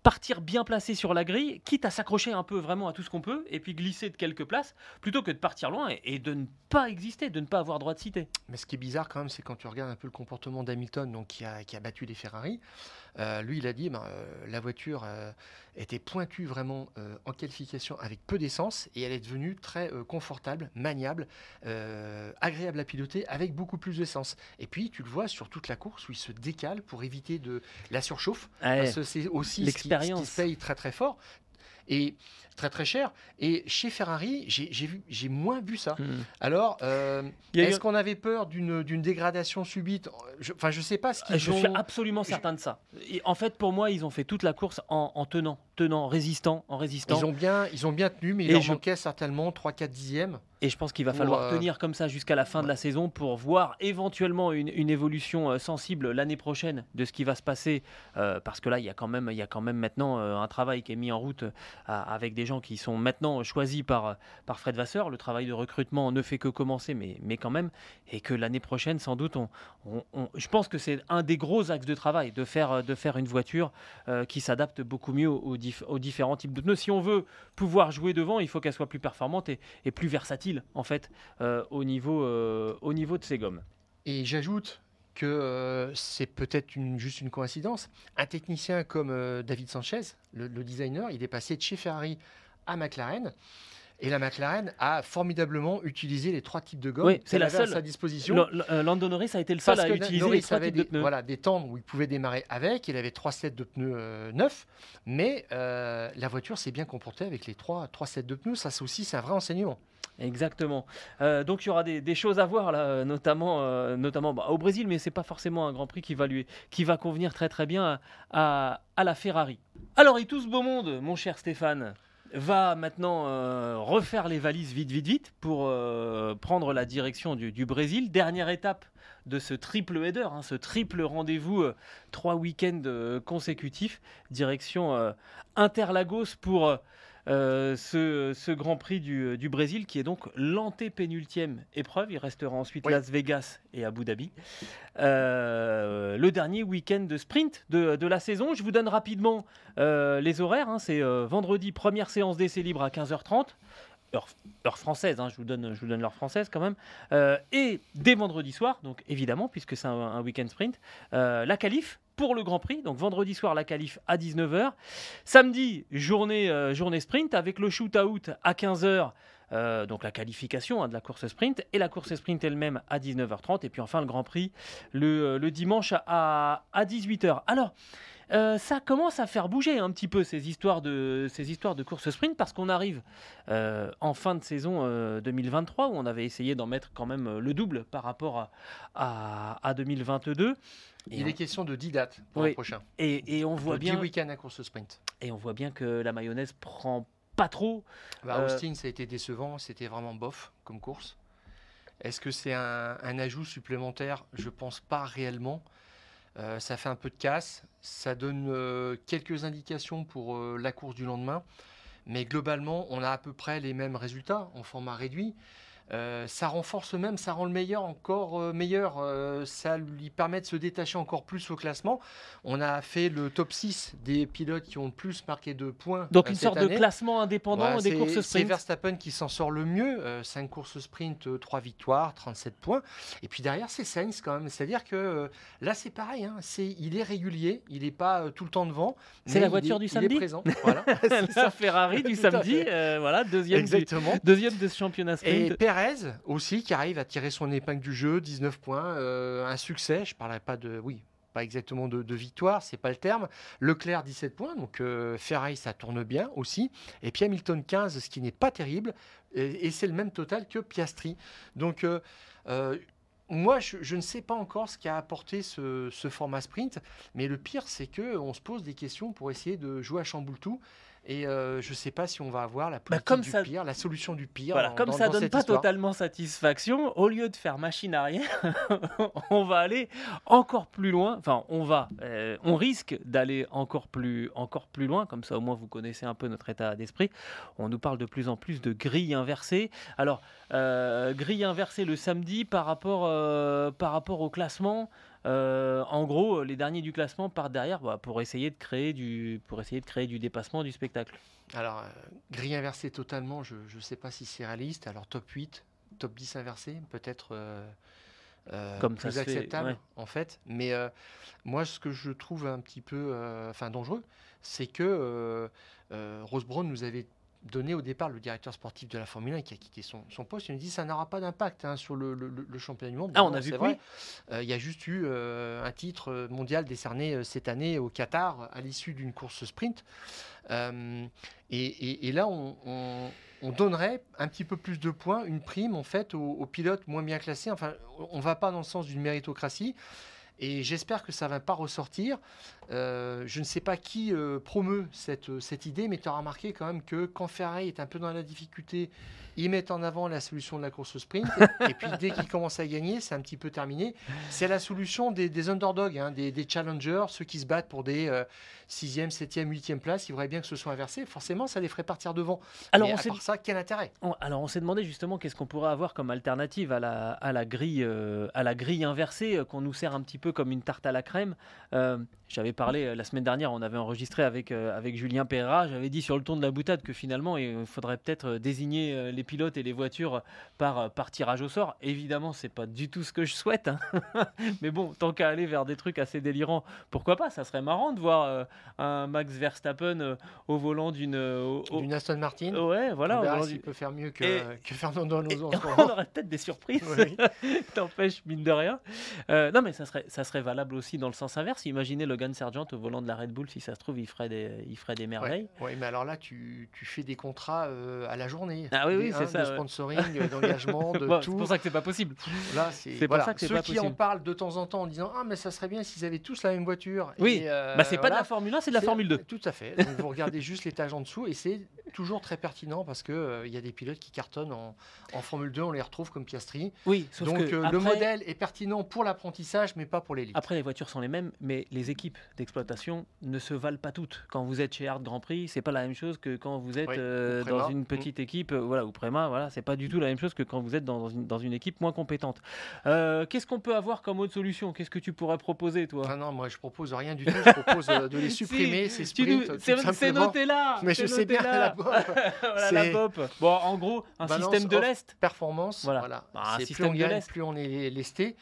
partir bien placé sur la grille, quitte à s'accrocher un peu vraiment à tout ce qu'on peut, et puis glisser de quelques places, plutôt que de partir loin et, de ne pas exister, de ne pas avoir droit de citer. Mais ce qui est bizarre quand même, c'est quand tu regardes un peu le comportement d'Hamilton, donc qui a, qui a battu les Ferrari, euh, lui, il a dit, ben, euh, la voiture euh, était pointue vraiment en qualification avec peu d'essence et elle est devenue très confortable, maniable, agréable à piloter avec beaucoup plus d'essence. Et puis, tu le vois sur toute la course où il se décale pour éviter de la surchauffe. parce que c'est aussi l'expérience qui, se paye très très fort. Et très très cher. Et chez Ferrari, j'ai moins vu ça. Hmm. Alors, euh, est-ce qu'on avait peur d'une dégradation subite? Enfin, je, ne sais pas ce qu'ils Je suis absolument certain de ça. en fait, pour moi, ils ont fait toute la course en, tenant, tenant, résistant, en résistant. Ils ont bien, ils ont bien tenu, mais il leur manquait certainement 3-4 dixièmes. Et je pense qu'il va falloir euh, tenir comme ça jusqu'à la fin de la saison pour voir éventuellement une, évolution euh, sensible l'année prochaine de ce qui va se passer. parce que là, il y a quand même, il y a quand même maintenant un travail qui est mis en route avec des gens qui sont maintenant choisis par, par Fred Vasseur. Le travail de recrutement ne fait que commencer, mais, mais quand même. Et que l'année prochaine, sans doute, on, je pense que c'est un des gros axes de travail, de faire, de faire une voiture euh, qui s'adapte beaucoup mieux aux, différents types de pneus. Si on veut pouvoir jouer devant, il faut qu'elle soit plus performante et, et, plus versatile, en fait, euh, au, niveau, euh, au niveau de ses gommes. Et j'ajoute que euh, c'est peut-être une, juste une coïncidence. Un technicien comme euh, David Sanchez, le, le designer, il est passé de chez Ferrari à McLaren. Et la McLaren a formidablement utilisé les trois types de gomme Oui, c'est la avait à seule. sa disposition. Euh, Lando Norris a été le seul Parce à utiliser Norris les trois avait types de des, pneus. voilà, des temps où il pouvait démarrer avec. Il avait trois sets de pneus euh, neufs. Mais la voiture s'est bien comportée avec les trois, trois sets de pneus. Ça, c'est aussi c'est un vrai enseignement. Exactement. Euh, donc il y aura des, choses à voir là, euh, notamment, euh, notamment bah, au Brésil, mais c'est pas forcément un Grand Prix qui va lui, qui va convenir très très bien à, la Ferrari. Alors et tout ce beau monde, mon cher Stéphane, va maintenant refaire les valises vite vite vite pour prendre la direction du, Brésil. Dernière étape de ce triple header, hein, ce triple rendez-vous, trois week-ends consécutifs, direction Interlagos pour euh, ce, ce Grand Prix du, du Brésil, qui est donc l'antépénultième épreuve. Il restera ensuite Oui. Las Vegas et Abu Dhabi. Euh, le dernier week-end de sprint de, de la saison. Je vous donne rapidement euh, les horaires. hein. C'est vendredi, première séance d'essai libre à 15h30. Heure, heure française, hein, je vous donne, je vous donne l'heure française quand même. Euh, et dès vendredi soir, donc évidemment, puisque c'est un, un week-end sprint, euh, la qualif pour le Grand Prix. Donc vendredi soir, la qualif à 19h. Samedi, journée, euh, journée sprint avec le shootout à 15h. Euh, donc la qualification hein, de la course sprint et la course sprint elle-même à 19h30 et puis enfin le Grand Prix le, le dimanche à, à 18h. Alors euh, ça commence à faire bouger un petit peu ces histoires de, ces histoires de course sprint parce qu'on arrive euh, en fin de saison euh, 2023 où on avait essayé d'en mettre quand même euh, le double par rapport à, à, à 2022. Et Il on- est question de 10 dates pour Oui. le prochain. Et, et on voit De 10 bien week-ends à course sprint. et on voit bien que la mayonnaise prend pas trop. Bah, Euh, Austin, ça a été décevant. C'était vraiment bof comme course. Est-ce que c'est un, un ajout supplémentaire? Je pense pas réellement. Euh, ça fait un peu de casse. Ça donne euh, quelques indications pour euh, la course du lendemain. Mais globalement, on a à peu près les mêmes résultats en format réduit. Euh, ça renforce même, ça rend le meilleur encore euh, meilleur. Euh, ça lui permet de se détacher encore plus au classement. On a fait le top 6 des pilotes qui ont le plus marqué de points. Donc une cette sorte année. de classement indépendant Ouais, des c'est- courses C'est sprint. Verstappen qui s'en sort le mieux. 5 courses sprint, 3 victoires, 37 points. Et puis derrière, c'est Sainz quand même. C'est-à-dire que là, c'est pareil. hein. C'est, il est régulier. Il n'est pas tout le temps devant. C'est la voiture est- du il est samedi présent. Voilà, c'est la ça. Ferrari du samedi, voilà, deuxième, du- Exactement. deuxième de ce championnat Et Perez aussi qui arrive à tirer son épingle du jeu, 19 points, euh, un succès. Je parlerai pas de, oui, pas exactement de, de victoire, c'est pas le terme. Leclerc 17 points, donc euh, Ferrari ça tourne bien aussi. Et puis Hamilton 15, ce qui n'est pas terrible. Et, c'est le même total que Piastri. Donc euh, euh, moi, je, ne sais pas encore ce qu'a apporté ce, ce format sprint, mais le pire, c'est que on se pose des questions pour essayer de jouer à chamboule tout. Et euh, je ne sais pas si on va avoir la politique Bah, comme du ça- pire, la solution du pire. Voilà, dans- comme dans- ça dans donne pas histoire. totalement satisfaction, au lieu de faire machine arrière, on va aller encore plus loin. Enfin, on va, euh, on risque d'aller encore plus, encore plus loin. Comme ça, au moins, vous connaissez un peu notre état d'esprit. On nous parle de plus en plus de grille inversée. Alors, euh, grille inversée le samedi par rapport, par rapport au classement. Euh, en gros, les derniers du classement partent derrière bah, pour essayer de créer du, pour essayer de créer du dépassement du spectacle. Alors, euh, grille inversée totalement, je ne sais pas si c'est réaliste. Alors, top 8, top 10 inversé, peut-être euh, euh, ça plus fait, acceptable, ouais. en fait. Mais euh, moi, ce que je trouve un petit peu euh, enfin, dangereux, c'est que euh, euh, Rose Brown nous avait donné au départ le directeur sportif de la Formule 1 qui a quitté son, son poste. Il nous dit ça n'aura pas d'impact hein, sur le, le- le championnat du monde. Ah, on a vu c'est que vrai. oui. Euh, Il y a juste eu euh, un titre euh, mondial décerné euh, cette année au Qatar à l'issue d'une course sprint. Et, et- et là, on, on- on donnerait un petit peu plus de points, une prime en fait aux, aux pilotes moins bien classés. Enfin, on ne va pas dans le sens d'une méritocratie. Et j'espère que ça ne va pas ressortir. Euh, je ne sais pas qui euh, promeut cette, cette idée, mais tu as remarqué quand même que quand Ferrari est un peu dans la difficulté, ils mettent en avant la solution de la course au sprint. et puis dès qu'ils commencent à gagner, c'est un petit peu terminé. C'est la solution des, des underdogs, hein, des, des challengers, ceux qui se battent pour des euh, 6e, 7e, 8e places. Ils voudraient bien que ce soit inversé. Forcément, ça les ferait partir devant. Alors, Mais on à part ça, quel intérêt? On- alors on s'est demandé justement qu'est-ce qu'on pourrait avoir comme alternative à la, à la grille, euh, à la grille inversée euh, qu'on nous sert un petit peu comme une tarte à la crème. Euh, j'avais parlé la semaine dernière, on avait enregistré avec, euh, avec Julien Pereira. J'avais dit sur le ton de la boutade que finalement, il faudrait peut-être désigner les pilotes et les voitures par, par tirage au sort. Évidemment, c'est pas du tout ce que je souhaite. hein. Mais bon, tant qu'à aller vers des trucs assez délirants, pourquoi pas? Ça serait marrant de voir euh, un Max Verstappen euh, au volant d'une. euh, au- Aston Martin? Ouais, voilà. on verra s'il peut faire mieux que, Et- que Fernando Alonso on aurait peut-être des surprises. Oui. T'empêches, mine de rien. Euh, non, mais ça serait, ça serait valable aussi dans le sens inverse. Imaginez Logan Sargent au volant de la Red Bull, si ça se trouve, il ferait des, il ferait des merveilles. Ouais, mais alors là, tu, tu fais des contrats euh, à la journée. Ah oui, oui, hein, ça, De ouais. sponsoring, euh, d'engagement, de Bon, c'est tout. pour ça que c'est pas possible. Là, c'est pour voilà. ça que c'est Ceux pas qui en parlent de temps en temps en disant Ah, mais ça serait bien s'ils avaient tous la même voiture. Oui, euh, bah, c'est pas de la Formule 1, c'est de la Formule 2. Tout à fait. Donc vous regardez juste l'étage en dessous et c'est toujours très pertinent parce que euh, il y a des pilotes qui cartonnent en, en Formule 2, on les retrouve comme Piastri. Oui, sauf Donc que euh, après, le modèle est pertinent pour l'apprentissage, mais pas pour l'élite. Après, les voitures sont les mêmes, mais les équipes d'exploitation ne se valent pas toutes. Quand vous êtes chez Hard Grand Prix, c'est pas la même chose que quand vous êtes Oui, euh, dans une petite équipe, euh, voilà, ou Voilà, c'est pas du tout la même chose que quand vous êtes dans une, dans une équipe moins compétente. Euh, Qu'est-ce qu'on peut avoir comme autre solution? Qu'est-ce que tu pourrais proposer, toi? Ah non, moi je propose rien du tout. Je propose euh, de les Si, supprimer, ces Tu nous- sprints. C'est noté là Mais je sais bien là. la BOP. voilà, la BOP. Bon, en gros, un Balance système de l'Est. performance. Voilà. Voilà. Un C'est plus on de gagne, l'Est. plus on est lesté.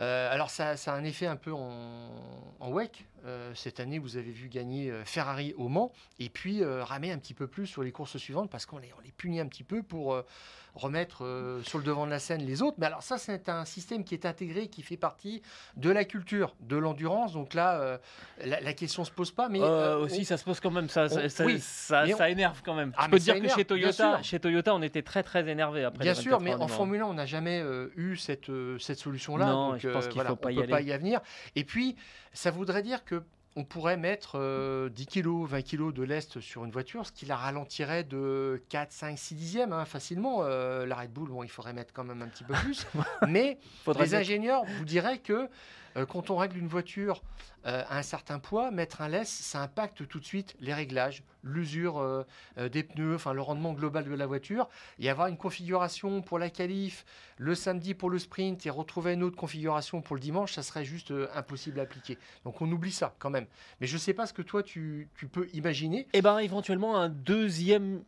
Euh, alors ça, ça a un effet un peu en, en WEC. Euh, cette année, vous avez vu gagner euh, Ferrari au Mans et puis euh, ramer un petit peu plus sur les courses suivantes parce qu'on les, on les punit un petit peu pour remettre sur le devant de la scène les autres. Mais alors ça, c'est un système qui est intégré, qui fait partie de la culture, de l'endurance. Donc là, la, la question se pose pas. Mais aussi, on- ça se pose quand même. Ça, ça, on- ça, oui, ça, mais on- ça énerve quand même. Ah, Je peux te dire que chez Toyota, chez Toyota, on était très très énervé après. Bien sûr, 24 mais en. Formule 1, on n'a jamais eu cette, cette solution-là. Non, donc, je pense qu'il voilà, faut pas y peut aller. pas y venir. Et puis, ça voudrait dire que on pourrait mettre euh, 10 kg, 20 kg de lest sur une voiture, ce qui la ralentirait de 4, 5, 6 dixièmes hein, facilement. Euh, la Red Bull, bon, il faudrait mettre quand même un petit peu plus. mais les ingénieurs vous diraient que euh, quand on règle une voiture euh, à un certain poids, mettre un lest, ça impacte tout de suite les réglages, l'usure euh, des pneus, enfin le rendement global de la voiture, et avoir une configuration pour la qualif le samedi pour le sprint et retrouver une autre configuration pour le dimanche, ça serait juste impossible à appliquer. Donc on oublie ça quand même. Mais je ne sais pas ce que toi tu, peux imaginer. Eh ben, éventuellement, un deuxième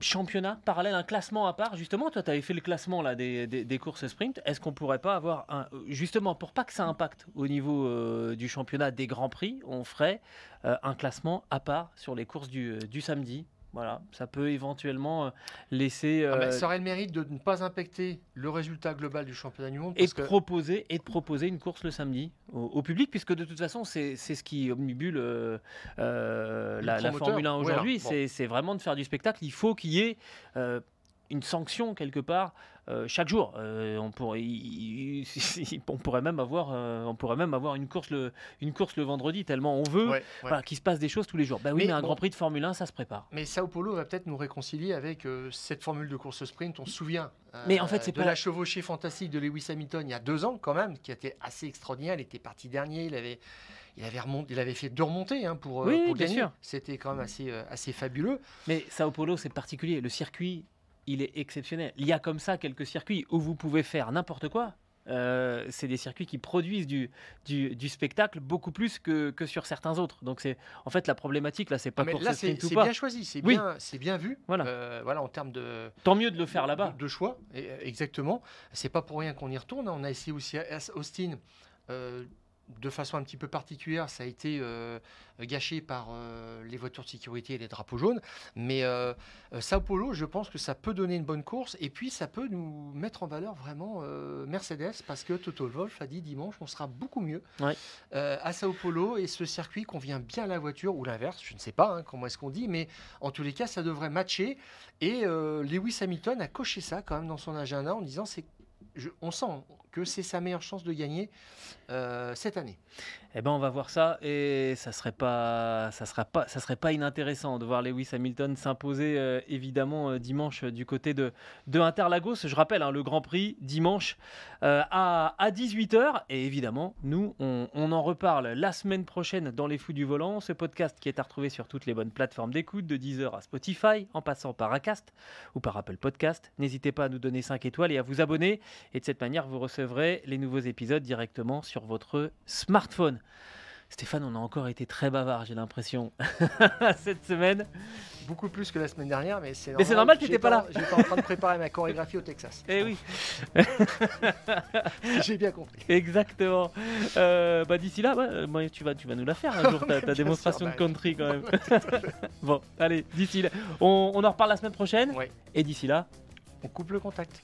championnat parallèle, un classement à part. Justement, toi, tu avais fait le classement des, courses sprint. Est-ce qu'on pourrait pas avoir, un, justement, pour pas que ça impacte au niveau euh, du championnat des Grands Prix, on ferait euh, un classement à part sur les courses du, euh, du samedi? Voilà, ça peut éventuellement euh, laisser Ah ben, euh, ça aurait le mérite de ne pas impacter le résultat global du championnat du monde. et de que proposer et de proposer une course le samedi au, au public puisque de toute façon c'est ce qui omnibule euh, la, Formule 1 oui, aujourd'hui bon. c'est c'est vraiment de faire du spectacle il faut qu'il y ait euh, une sanction quelque part euh, chaque jour Euh, on pourrait on pourrait même avoir euh, on pourrait même avoir une course le une course le vendredi tellement on veut Ouais, ouais. voilà, qu'il se passe des choses tous les jours bah oui Mais mais un bon. Grand Prix de Formule 1 ça se prépare Mais Sao Paulo va peut-être nous réconcilier avec cette formule de course sprint. On se souvient Mais en fait, c'est de pas- la chevauchée fantastique de Lewis Hamilton il y a deux ans quand même, qui été assez extraordinaire. Il était parti dernier, il avait, il avait, remonté, il avait fait deux remontées hein, pour, Oui, pour bien gagner. C'était quand même assez, assez fabuleux. Mais Sao Paulo, c'est particulier. Le circuit, il est exceptionnel. Il y a comme ça quelques circuits où vous pouvez faire n'importe quoi. Euh, c'est des circuits qui produisent du, du, du spectacle beaucoup plus que, que sur certains autres. Donc c'est en fait la problématique là, c'est pas Ah, là, c'est bien choisi, c'est Oui. bien, c'est bien vu. Voilà. Euh, voilà en termes de, Tant mieux de le faire là-bas. de, de choix. Exactement. C'est pas pour rien qu'on y retourne. hein. On a essayé aussi à Austin. euh, de façon un petit peu particulière, ça a été euh, gâché par euh, les voitures de sécurité et les drapeaux jaunes. Mais euh, Sao Paulo, je pense que ça peut donner une bonne course et puis ça peut nous mettre en valeur vraiment Mercedes parce que Toto Wolff a dit dimanche, on sera beaucoup mieux Ouais. à Sao Paulo et ce circuit convient bien à la voiture ou l'inverse, je ne sais pas hein, comment est-ce qu'on dit, mais en tous les cas, ça devrait matcher. Et Lewis Hamilton a coché ça quand même dans son agenda en disant c'est on sent que c'est sa meilleure chance de gagner euh, cette année. Eh ben on va voir ça et ça serait pas ça serait pas ça serait pas inintéressant de voir Lewis Hamilton s'imposer euh, évidemment euh, dimanche euh, du côté de de Interlagos. Je rappelle hein, le Grand Prix dimanche à, à 18h et évidemment nous on, on en reparle la semaine prochaine dans les fous du volant. Ce podcast qui est à retrouver sur toutes les bonnes plateformes d'écoute de Deezer à Spotify en passant par Acast ou par Apple Podcast. N'hésitez pas à nous donner 5 étoiles et à vous abonner Et de cette manière, vous recevrez les nouveaux épisodes directement sur votre smartphone. Stéphane, on a encore été très bavard, j'ai l'impression, cette semaine. Beaucoup plus que la semaine dernière, mais c'est Mais c'est normal, t'étais j'étais pas là. J'étais en train de préparer ma chorégraphie au Texas. Eh oui, J'ai bien compris. exactement. Euh, bah, D'ici là, tu, vas, tu vas nous la faire un jour, ta, démonstration sûr, de bah, country quand même. bon, allez, d'ici là, on, on en reparle la semaine prochaine. Ouais. Et d'ici là, On coupe le contact.